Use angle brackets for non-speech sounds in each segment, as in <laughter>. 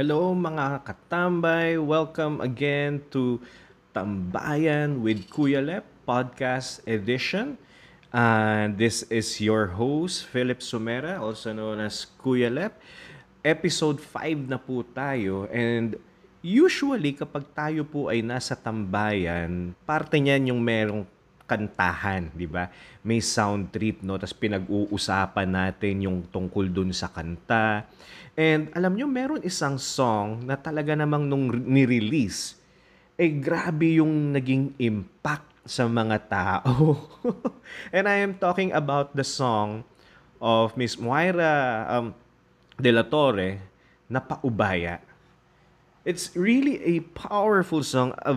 Hello mga katambay, welcome again to Tambayan with Kuya Lep podcast edition. And this is your host, Philip Sumera, also known as Kuya Lep. Episode 5 na po tayo and usually kapag tayo po ay nasa tambayan, parte niyan yung merong kantahan, di ba? May sound trip, no? Tapos pinag-uusapan natin yung tungkol dun sa kanta. And alam nyo, meron isang song na talaga namang nung ni-release, eh grabe yung naging impact sa mga tao. <laughs> And I am talking about the song of Miss Moira um, De La Torre na Paubaya. It's really a powerful song, a,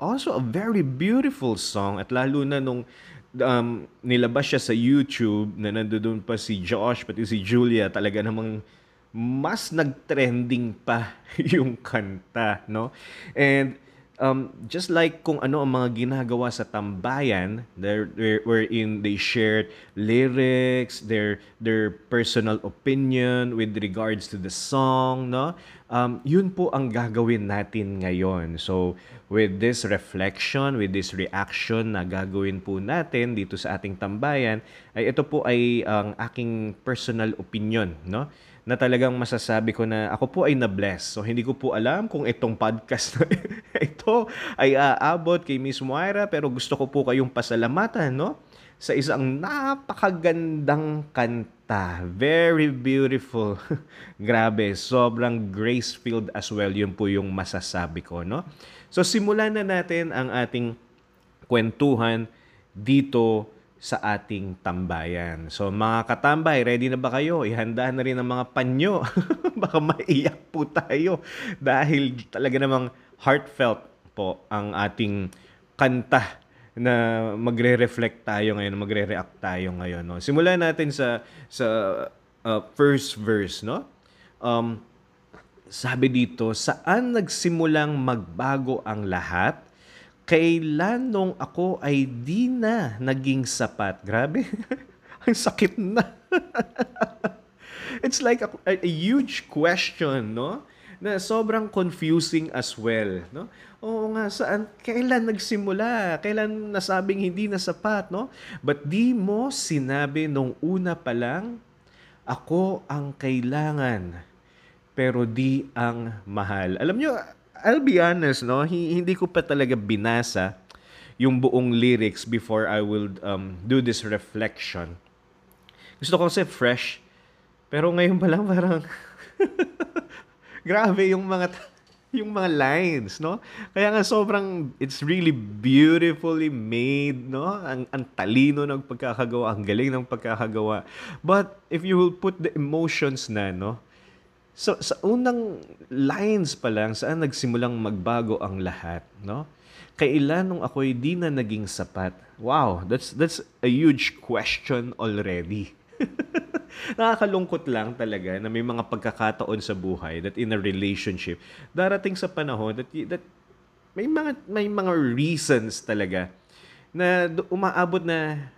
also a very beautiful song at lalo na nung um, nilabas siya sa YouTube na nandoon pa si Josh pati si Julia talaga namang mas nag-trending pa <laughs> yung kanta, no? And um, just like kung ano ang mga ginagawa sa tambayan, there, wherein they shared lyrics, their their personal opinion with regards to the song, no? Um, yun po ang gagawin natin ngayon. So, with this reflection, with this reaction na gagawin po natin dito sa ating tambayan, ay ito po ay ang aking personal opinion, no? Na talagang masasabi ko na ako po ay na-bless. So hindi ko po alam kung itong podcast na <laughs> ito ay aabot kay Miss Moira pero gusto ko po kayong pasalamatan no sa isang napakagandang kanta. Very beautiful. <laughs> Grabe, sobrang grace-filled as well. Yun po yung masasabi ko, no? So simulan na natin ang ating kwentuhan dito sa ating tambayan. So mga katambay, ready na ba kayo? Ihanda na rin ang mga panyo. <laughs> Baka maiyak po tayo dahil talaga namang heartfelt po ang ating kanta na magre-reflect tayo ngayon, magre-react tayo ngayon. No? Simulan natin sa sa uh, first verse, no? Um, sabi dito, saan nagsimulang magbago ang lahat? Kailan nung ako ay di na naging sapat. Grabe. <laughs> Ang sakit na. <laughs> It's like a, a, a huge question, no? Na sobrang confusing as well, no? Oo nga, saan, kailan nagsimula? Kailan nasabing hindi na sapat, no? But di mo sinabi nung una pa lang, ako ang kailangan, pero di ang mahal. Alam nyo, I'll be honest, no? Hindi ko pa talaga binasa yung buong lyrics before I will um, do this reflection. Gusto ko kasi fresh. Pero ngayon pa lang parang <laughs> grabe yung mga yung mga lines, no? Kaya nga sobrang it's really beautifully made, no? Ang, ang talino ng pagkakagawa, ang galing ng pagkakagawa. But if you will put the emotions na, no? So, sa unang lines pa lang, saan nagsimulang magbago ang lahat, no? Kailan nung ako'y di na naging sapat? Wow, that's that's a huge question already. <laughs> Nakakalungkot lang talaga na may mga pagkakataon sa buhay that in a relationship, darating sa panahon that, that may mga may mga reasons talaga na umaabot na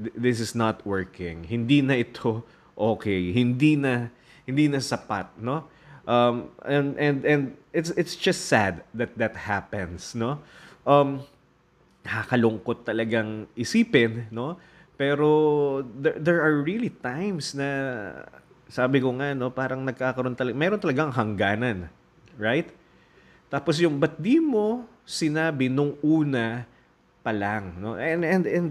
this is not working. Hindi na ito okay. Hindi na hindi na sapat, no? Um, and and and it's it's just sad that that happens, no? Um, nakakalungkot talagang isipin, no? Pero there, there are really times na sabi ko nga no, parang nagkakaroon talaga meron talagang hangganan, right? Tapos yung ba't di mo sinabi nung una pa lang, no? And and and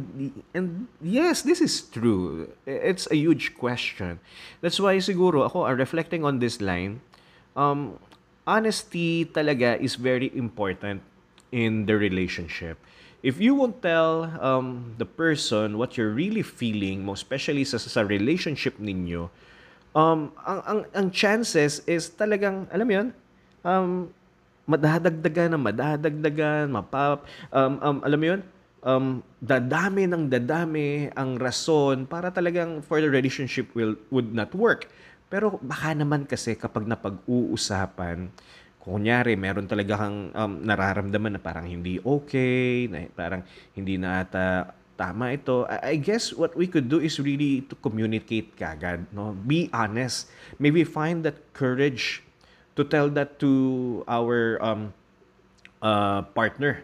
and yes, this is true. It's a huge question. That's why siguro ako are reflecting on this line. Um, honesty talaga is very important in the relationship. If you won't tell um, the person what you're really feeling, most especially sa, sa relationship ninyo, um, ang, ang, ang chances is talagang, alam mo yun, um, madadagdagan na madadagdagan, mapap, um, um, alam mo yun, um, dadami ng dadami ang rason para talagang for the relationship will, would not work. Pero baka naman kasi kapag napag-uusapan, kunyari meron talaga kang um, nararamdaman na parang hindi okay, na parang hindi na ata tama ito. I, I guess what we could do is really to communicate kagad, no? Be honest. Maybe find that courage to tell that to our um, uh, partner.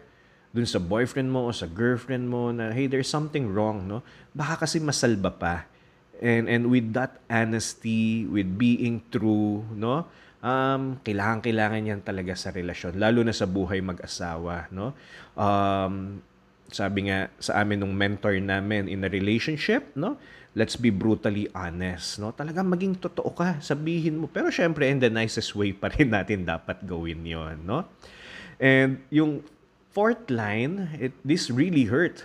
Dun sa boyfriend mo o sa girlfriend mo na hey there's something wrong no? Baka kasi masalba pa. And and with that honesty with being true no? Um kailangan kailangan yan talaga sa relasyon lalo na sa buhay mag-asawa no? Um sabi nga sa amin nung mentor namin in a relationship, no? Let's be brutally honest, no? Talagang maging totoo ka, sabihin mo. Pero syempre, in the nicest way pa rin natin dapat gawin yon no? And yung fourth line, it, this really hurt.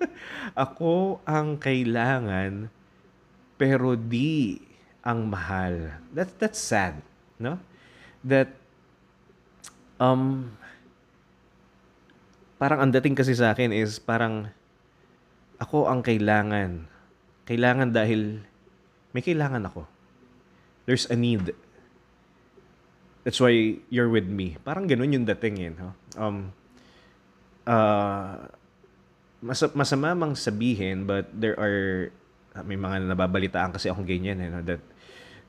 <laughs> Ako ang kailangan, pero di ang mahal. That, that's sad, no? That, um, parang ang dating kasi sa akin is parang ako ang kailangan. Kailangan dahil may kailangan ako. There's a need. That's why you're with me. Parang ganun yung dating yun. No? Um, uh, mas- masama mang sabihin but there are may mga nababalitaan kasi akong ganyan eh, no? that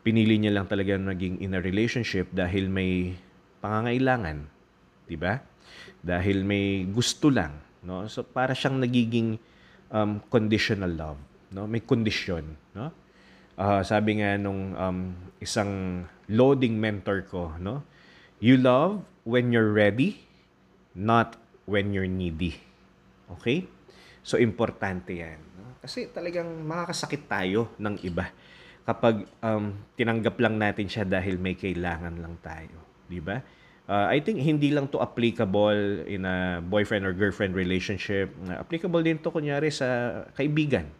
pinili niya lang talaga naging in a relationship dahil may pangangailangan. 'Di ba? Dahil may gusto lang, no? So para siyang nagiging um, conditional love, no? May kondisyon, no? Uh, sabi nga nung um, isang loading mentor ko, no? You love when you're ready, not when you're needy. Okay? So importante 'yan, no? Kasi talagang makakasakit tayo ng iba kapag um, tinanggap lang natin siya dahil may kailangan lang tayo, 'di ba? Uh, I think hindi lang to applicable in a boyfriend or girlfriend relationship. Uh, applicable din to kunyari sa kaibigan.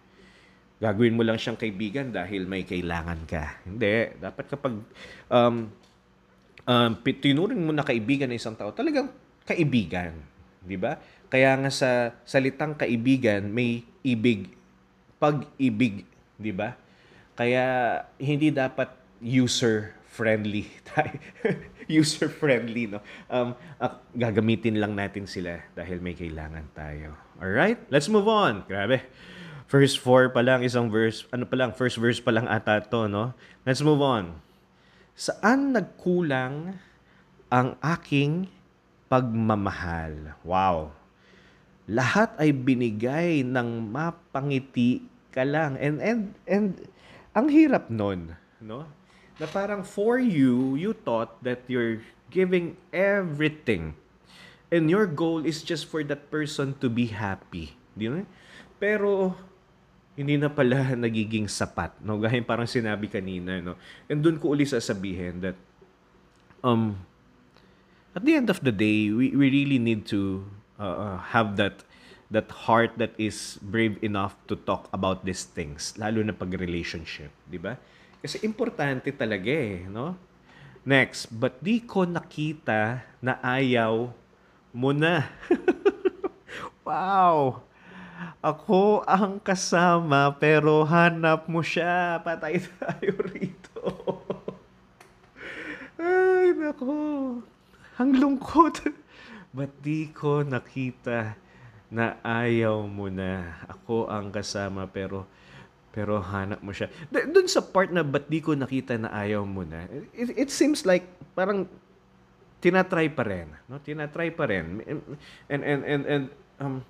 Gagawin mo lang siyang kaibigan dahil may kailangan ka. Hindi. Dapat kapag um, um, tinuring mo na kaibigan ng isang tao, talagang kaibigan. Di ba? Kaya nga sa salitang kaibigan, may ibig, pag-ibig. Di ba? Kaya hindi dapat user-friendly <laughs> tayo. <laughs> user-friendly, no? Um, uh, gagamitin lang natin sila dahil may kailangan tayo. All right? Let's move on. Grabe. First four pa lang, isang verse, ano pa lang, first verse pa lang ata to, no? Let's move on. Saan nagkulang ang aking pagmamahal? Wow. Lahat ay binigay ng mapangiti ka lang. And, and, and, ang hirap nun, no? Na parang for you, you thought that you're giving everything. And your goal is just for that person to be happy. Di ba? Pero, hindi na pala <laughs> nagiging sapat. No? Gaya parang sinabi kanina. No? And doon ko uli sasabihin that um, at the end of the day, we, we really need to uh, uh have that that heart that is brave enough to talk about these things, lalo na pag relationship, di ba? Kasi importante talaga eh, no? Next, but di ko nakita na ayaw mo na. <laughs> wow! Ako ang kasama pero hanap mo siya. Patay <laughs> tayo rito. Ay, nako. Ang lungkot. <laughs> Ba't di ko nakita na ayaw mo na? Ako ang kasama pero pero hanap mo siya. Doon sa part na ba't di ko nakita na ayaw mo na, it, it seems like parang tinatry pa rin. No? Tinatry pa rin. And, and, and, and um,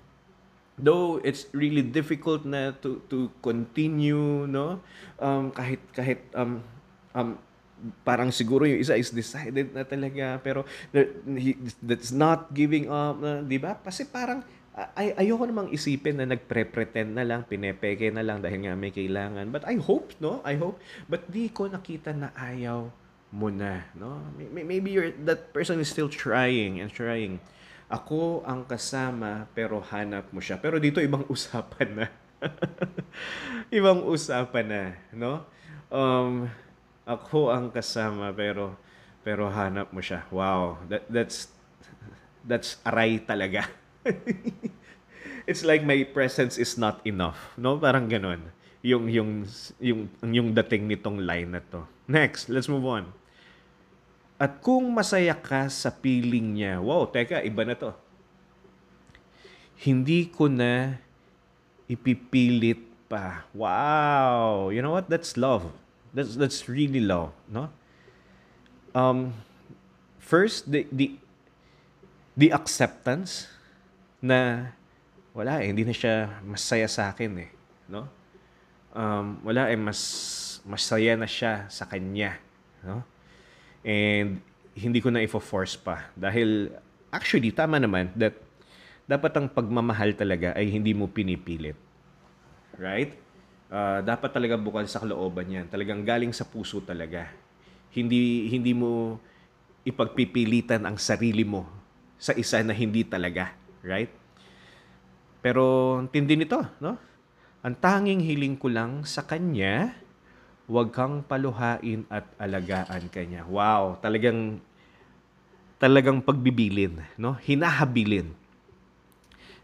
though it's really difficult na to, to continue, no? Um, kahit, kahit, um, um, parang siguro yung isa is decided na talaga pero that's not giving up na, 'di ba? Kasi parang ay ayoko namang isipin na nagpre-pretend na lang, pinepeke na lang dahil nga may kailangan. But I hope, no? I hope. But di ko nakita na ayaw mo na, no? Maybe you're, that person is still trying and trying. Ako ang kasama pero hanap mo siya. Pero dito ibang <laughs> usapan na. <laughs> ibang usapan na, no? Um, ako ang kasama pero pero hanap mo siya. Wow, that that's that's aray talaga. <laughs> <laughs> it's like my presence is not enough, no? Parang ganun. Yung yung yung yung dating nitong line na to. Next, let's move on. At kung masaya ka sa piling niya, wow, teka, iba na to. Hindi ko na ipipilit pa. Wow. You know what? That's love. That's that's really love, no? Um first the the the acceptance na wala eh, hindi na siya masaya sa akin eh, no? Um, wala eh, mas masaya na siya sa kanya, no? And hindi ko na ifo-force pa dahil actually tama naman that dapat ang pagmamahal talaga ay hindi mo pinipilit. Right? Uh, dapat talaga bukal sa kalooban yan. Talagang galing sa puso talaga. Hindi hindi mo ipagpipilitan ang sarili mo sa isa na hindi talaga. Right? Pero tindi nito, no? Ang tanging hiling ko lang sa kanya, huwag kang paluhain at alagaan kanya. Wow, talagang talagang pagbibilin, no? Hinahabilin.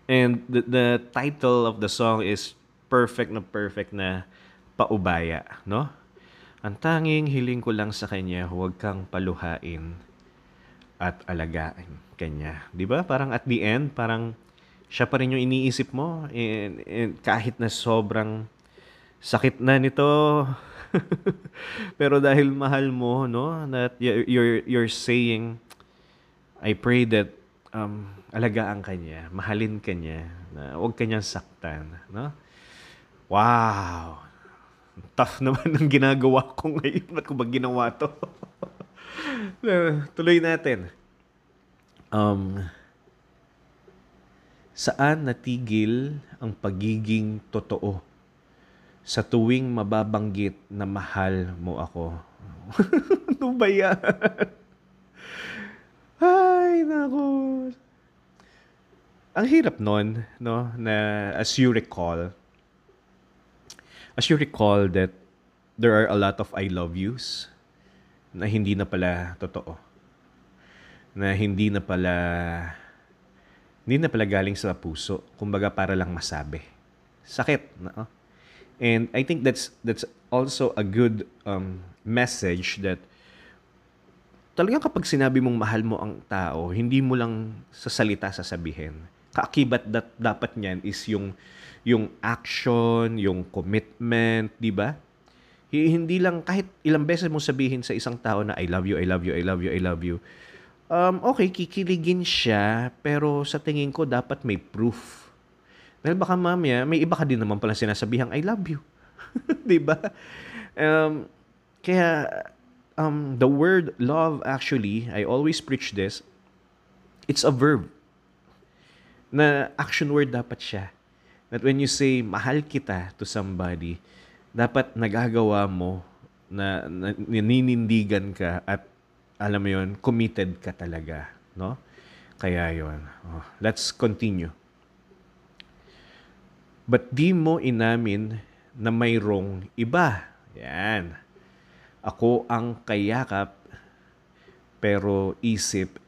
And the, the title of the song is perfect na perfect na paubaya, no? Ang tanging hiling ko lang sa kanya, huwag kang paluhain at alagaan kanya. 'Di ba? Parang at the end, parang siya pa rin yung iniisip mo. And, and kahit na sobrang sakit na nito. <laughs> Pero dahil mahal mo no that you're you're saying I pray that um alagaan ka niya mahalin ka niya na huwag kanyang saktan no? Wow! Tough <laughs> naman ang ginagawa ko ngayon. Ba't ko ba ginawa to <laughs> tuloy natin um Saan natigil ang pagiging totoo? Sa tuwing mababanggit na mahal mo ako. <laughs> ano ba yan? Ay, nako. Ang hirap nun, no, na as you recall, as you recall that there are a lot of I love yous na hindi na pala totoo. Na hindi na pala hindi na pala galing sa puso. Kumbaga para lang masabi. Sakit. No? And I think that's that's also a good um, message that talagang kapag sinabi mong mahal mo ang tao, hindi mo lang sa salita sasabihin. Kaakibat that dapat niyan is yung yung action, yung commitment, di ba? Hindi lang kahit ilang beses mo sabihin sa isang tao na I love you, I love you, I love you, I love you um, okay, kikiligin siya, pero sa tingin ko dapat may proof. Dahil baka mamaya, may iba ka din naman pala sinasabihang, I love you. <laughs> di ba? Um, kaya, um, the word love actually, I always preach this, it's a verb. Na action word dapat siya. That when you say, mahal kita to somebody, dapat nagagawa mo na, na ninindigan ka at alam mo yon committed ka talaga, no? Kaya yon. Oh, let's continue. But di mo inamin na mayroong iba. Yan. Ako ang kayakap, pero isip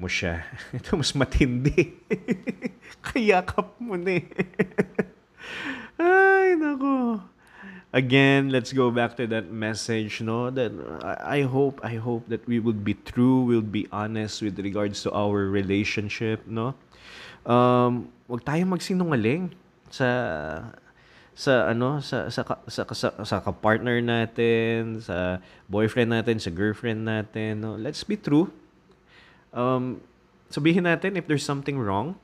mo siya. <laughs> Ito mas matindi. <laughs> kayakap mo na eh. <laughs> Ay, nako again, let's go back to that message, no? That I hope, I hope that we would be true, we'll be honest with regards to our relationship, no? Um, wag tayong magsinungaling sa sa ano sa sa sa, sa, sa ka-partner natin, sa boyfriend natin, sa girlfriend natin, no? Let's be true. Um, sabihin natin if there's something wrong.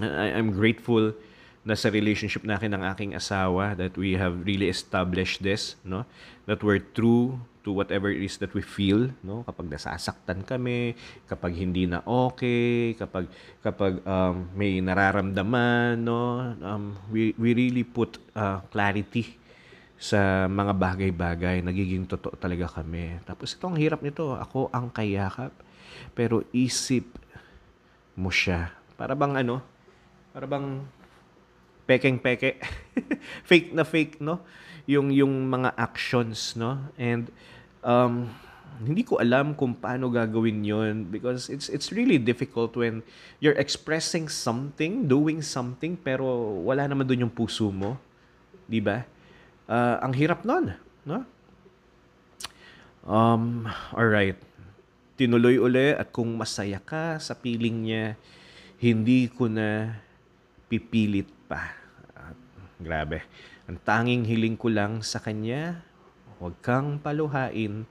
I, I'm grateful na sa relationship nakin ng aking asawa that we have really established this no? That we're true to whatever it is that we feel no? Kapag nasasaktan kami kapag hindi na okay kapag kapag um, may nararamdaman no? Um, we we really put uh, clarity sa mga bagay-bagay. Nagiging totoo talaga kami. Tapos itong hirap nito ako ang kayakap. Pero isip mo siya. Para bang ano? Para bang pekeng-peke. <laughs> fake na fake, no? Yung, yung mga actions, no? And, um, hindi ko alam kung paano gagawin yon because it's it's really difficult when you're expressing something, doing something pero wala naman doon yung puso mo, 'di ba? Uh, ang hirap noon, no? Um, all right. Tinuloy uli at kung masaya ka sa piling niya, hindi ko na pipilit pa. Grabe. Ang tanging hiling ko lang sa kanya, huwag kang paluhain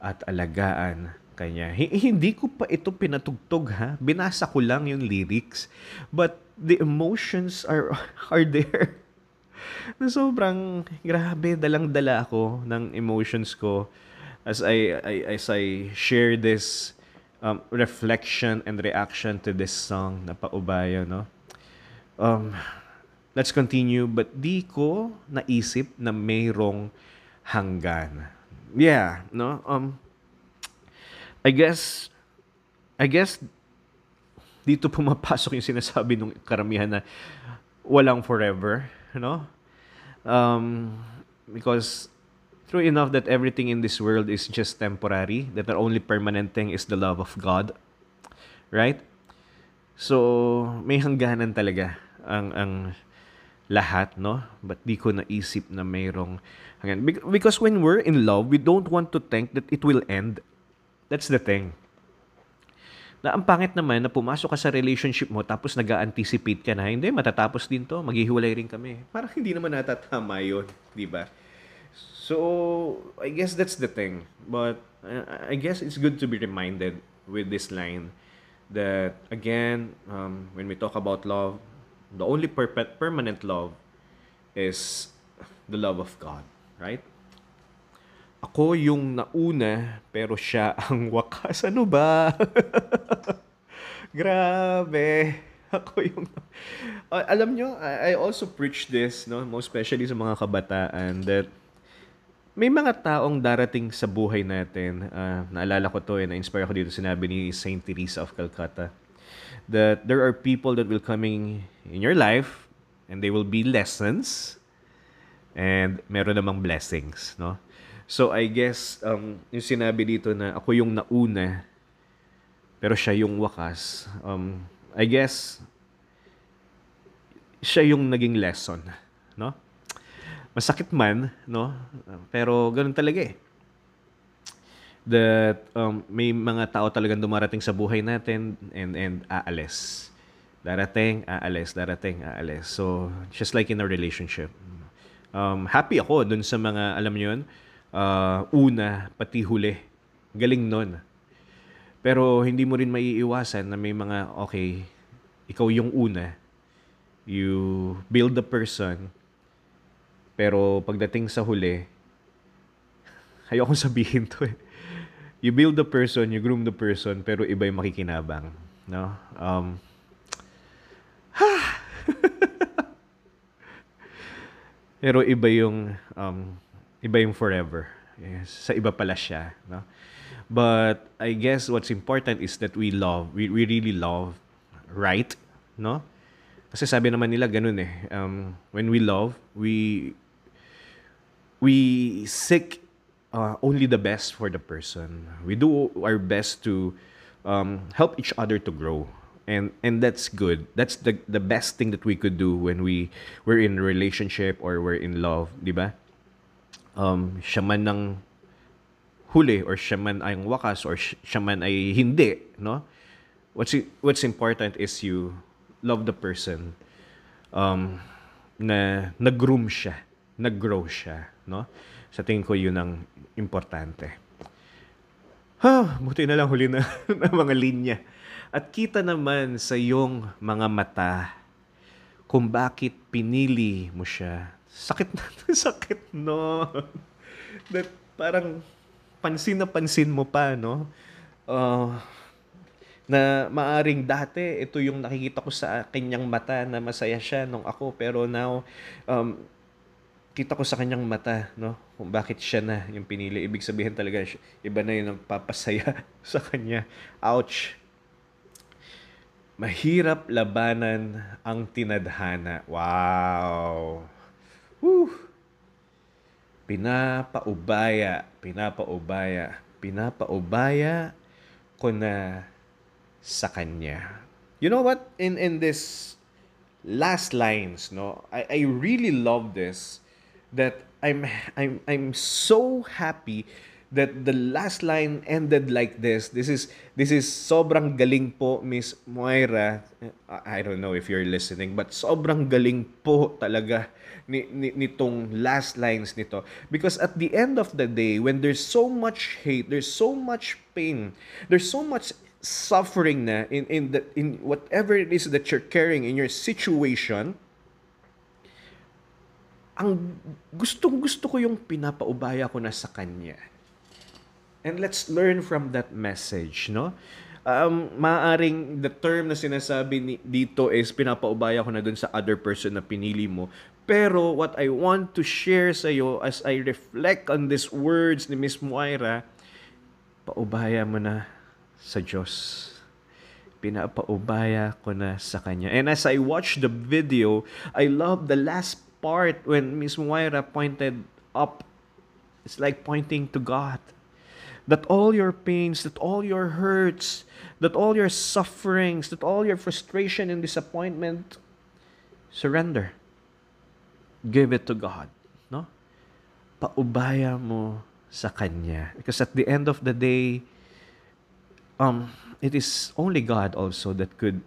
at alagaan kanya. Hindi ko pa ito pinatugtog ha. Binasa ko lang yung lyrics. But the emotions are <laughs> are there. na sobrang grabe, dalang-dala ako ng emotions ko as I, I as I share this um, reflection and reaction to this song na paubaya, no? Um, let's continue, but di ko naisip na mayroong hanggan. Yeah, no? Um, I guess, I guess, dito pumapasok <laughs> yung sinasabi ng karamihan na walang forever, no? Um, because true enough that everything in this world is just temporary, that the only permanent thing is the love of God, right? So, may hangganan talaga ang ang lahat, no? But di ko naisip na mayroong hanggan. Because when we're in love, we don't want to think that it will end. That's the thing. Na ang pangit naman na pumasok ka sa relationship mo tapos nag anticipate ka na, hindi, matatapos din to, maghihiwalay rin kami. Parang hindi naman natatama yun, di ba? So, I guess that's the thing. But I guess it's good to be reminded with this line that, again, um, when we talk about love, the only per- permanent love is the love of God, right? Ako yung nauna, pero siya <laughs> ang wakas. Ano ba? <laughs> Grabe. Ako yung... Uh, alam nyo, I, I also preach this, no? most especially sa mga kabataan, that may mga taong darating sa buhay natin. Uh, naalala ko to, eh, na-inspire ako dito, sinabi ni Saint Teresa of Calcutta, that there are people that will coming in your life and they will be lessons and meron namang blessings, no? So I guess um, yung sinabi dito na ako yung nauna pero siya yung wakas. Um, I guess siya yung naging lesson, no? Masakit man, no? Pero ganun talaga eh. That um, may mga tao talagang dumarating sa buhay natin and and aalis. Darating, aalis, darating, aalis. So, just like in a relationship. Um, happy ako dun sa mga, alam niyo yun, uh, una, pati huli. Galing nun. Pero hindi mo rin maiiwasan na may mga, okay, ikaw yung una. You build the person. Pero pagdating sa huli, <laughs> ayokong sabihin to eh. You build the person, you groom the person, pero iba yung makikinabang. No? Um, <laughs> pero iba yung um, iba yung forever. Yes, sa iba pala siya, no? But I guess what's important is that we love, we, we really love right, no? Kasi sabi naman nila ganun eh. Um, when we love, we we seek uh, only the best for the person. We do our best to um, help each other to grow. And and that's good. That's the the best thing that we could do when we we're in a relationship or we're in love, 'di ba? um, siya man ng huli or siya man ay wakas or siya man ay hindi, no? What's what's important is you love the person um, na nag-groom siya, nag-grow siya, no? Sa tingin ko yun ang importante. Ha, buti na lang huli na <laughs> ng mga linya. At kita naman sa iyong mga mata kung bakit pinili mo siya. Sakit na <laughs> sakit no? That parang pansin na pansin mo pa no? Uh, na maaring dati ito yung nakikita ko sa kanyang mata na masaya siya nung ako. Pero now um, kita ko sa kanyang mata no kung bakit siya na yung pinili ibig sabihin talaga iba na yung nagpapasaya <laughs> sa kanya ouch mahirap labanan ang tinadhana wow Woo! Pinapaubaya, pinapaubaya, pinapaubaya ko na sa kanya. You know what? In in this last lines, no, I, I really love this that I'm I'm I'm so happy that the last line ended like this. This is this is sobrang galing po Miss Moira. I don't know if you're listening, but sobrang galing po talaga ni, ni nitong last lines nito because at the end of the day when there's so much hate, there's so much pain, there's so much suffering na in in the in whatever it is that you're carrying in your situation, ang gustong gusto ko yung pinapaubaya ko na sa kanya And let's learn from that message, no? Um, maaring the term na sinasabi ni, dito is pinapaubaya ko na dun sa other person na pinili mo. Pero what I want to share sa iyo as I reflect on these words ni Miss Moira, paubaya mo na sa Diyos. Pinapaubaya ko na sa Kanya. And as I watch the video, I love the last part when Miss Moira pointed up. It's like pointing to God that all your pains, that all your hurts, that all your sufferings, that all your frustration and disappointment, surrender. Give it to God. No? Paubaya mo sa Kanya. Because at the end of the day, um, it is only God also that could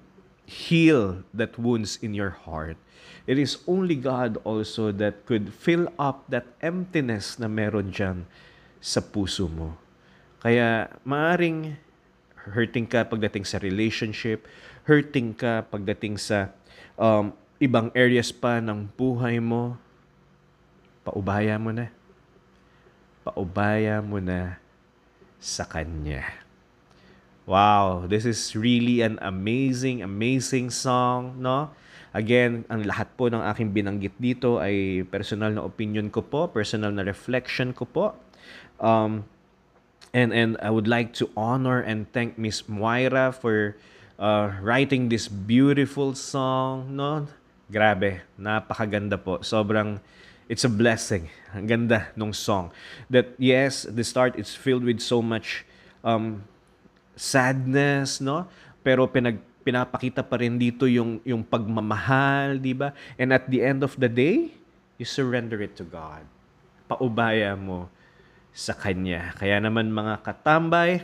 heal that wounds in your heart. It is only God also that could fill up that emptiness na meron dyan sa puso mo. Kaya maaring hurting ka pagdating sa relationship, hurting ka pagdating sa um, ibang areas pa ng buhay mo, paubaya mo na. Paubaya mo na sa Kanya. Wow, this is really an amazing, amazing song, no? Again, ang lahat po ng aking binanggit dito ay personal na opinion ko po, personal na reflection ko po. Um, and and I would like to honor and thank Miss Moira for uh, writing this beautiful song. No, grabe, napakaganda po. Sobrang it's a blessing. Ang ganda nung song. That yes, the start is filled with so much um, sadness, no? Pero pinag pinapakita pa rin dito yung yung pagmamahal, di ba? And at the end of the day, you surrender it to God. Paubaya mo sa Kanya. Kaya naman mga katambay,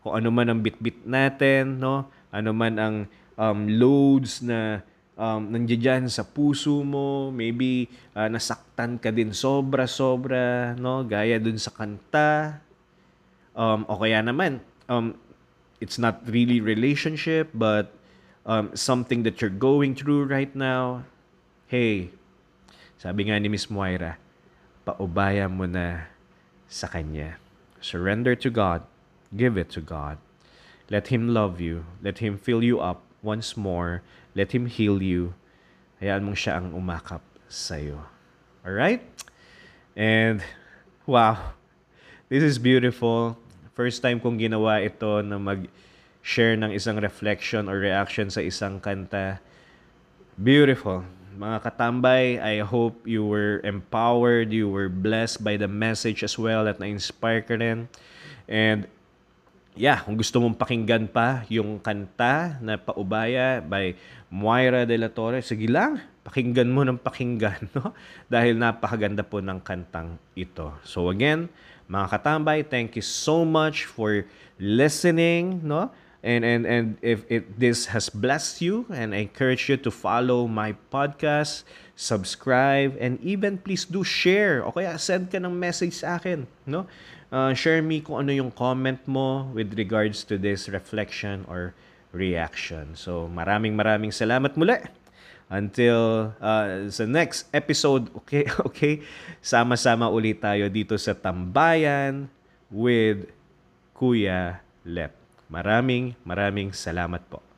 kung ano man ang bitbit natin, no? ano man ang um, loads na um, nandiyan sa puso mo, maybe uh, nasaktan ka din sobra-sobra, no? gaya dun sa kanta, um, o kaya naman, um, it's not really relationship, but um, something that you're going through right now, hey, sabi nga ni Miss Moira, paubaya mo na sa Kanya. Surrender to God. Give it to God. Let Him love you. Let Him fill you up once more. Let Him heal you. Hayaan mong siya ang umakap sa iyo. Alright? And, wow. This is beautiful. First time kong ginawa ito na mag-share ng isang reflection or reaction sa isang kanta. Beautiful. Mga katambay, I hope you were empowered, you were blessed by the message as well at na-inspire ka rin. And yeah, kung gusto mong pakinggan pa yung kanta na Paubaya by Moira de la Torre, sige lang, pakinggan mo ng pakinggan, <laughs> no? Dahil napakaganda po ng kantang ito. So again, mga katambay, thank you so much for listening, no? and and and if it this has blessed you and I encourage you to follow my podcast subscribe and even please do share o kaya send ka ng message sa akin no uh, share me kung ano yung comment mo with regards to this reflection or reaction. So maraming maraming salamat muli. Until uh, sa next episode okay <laughs> okay sama-sama ulit tayo dito sa Tambayan with Kuya Lep. Maraming maraming salamat po.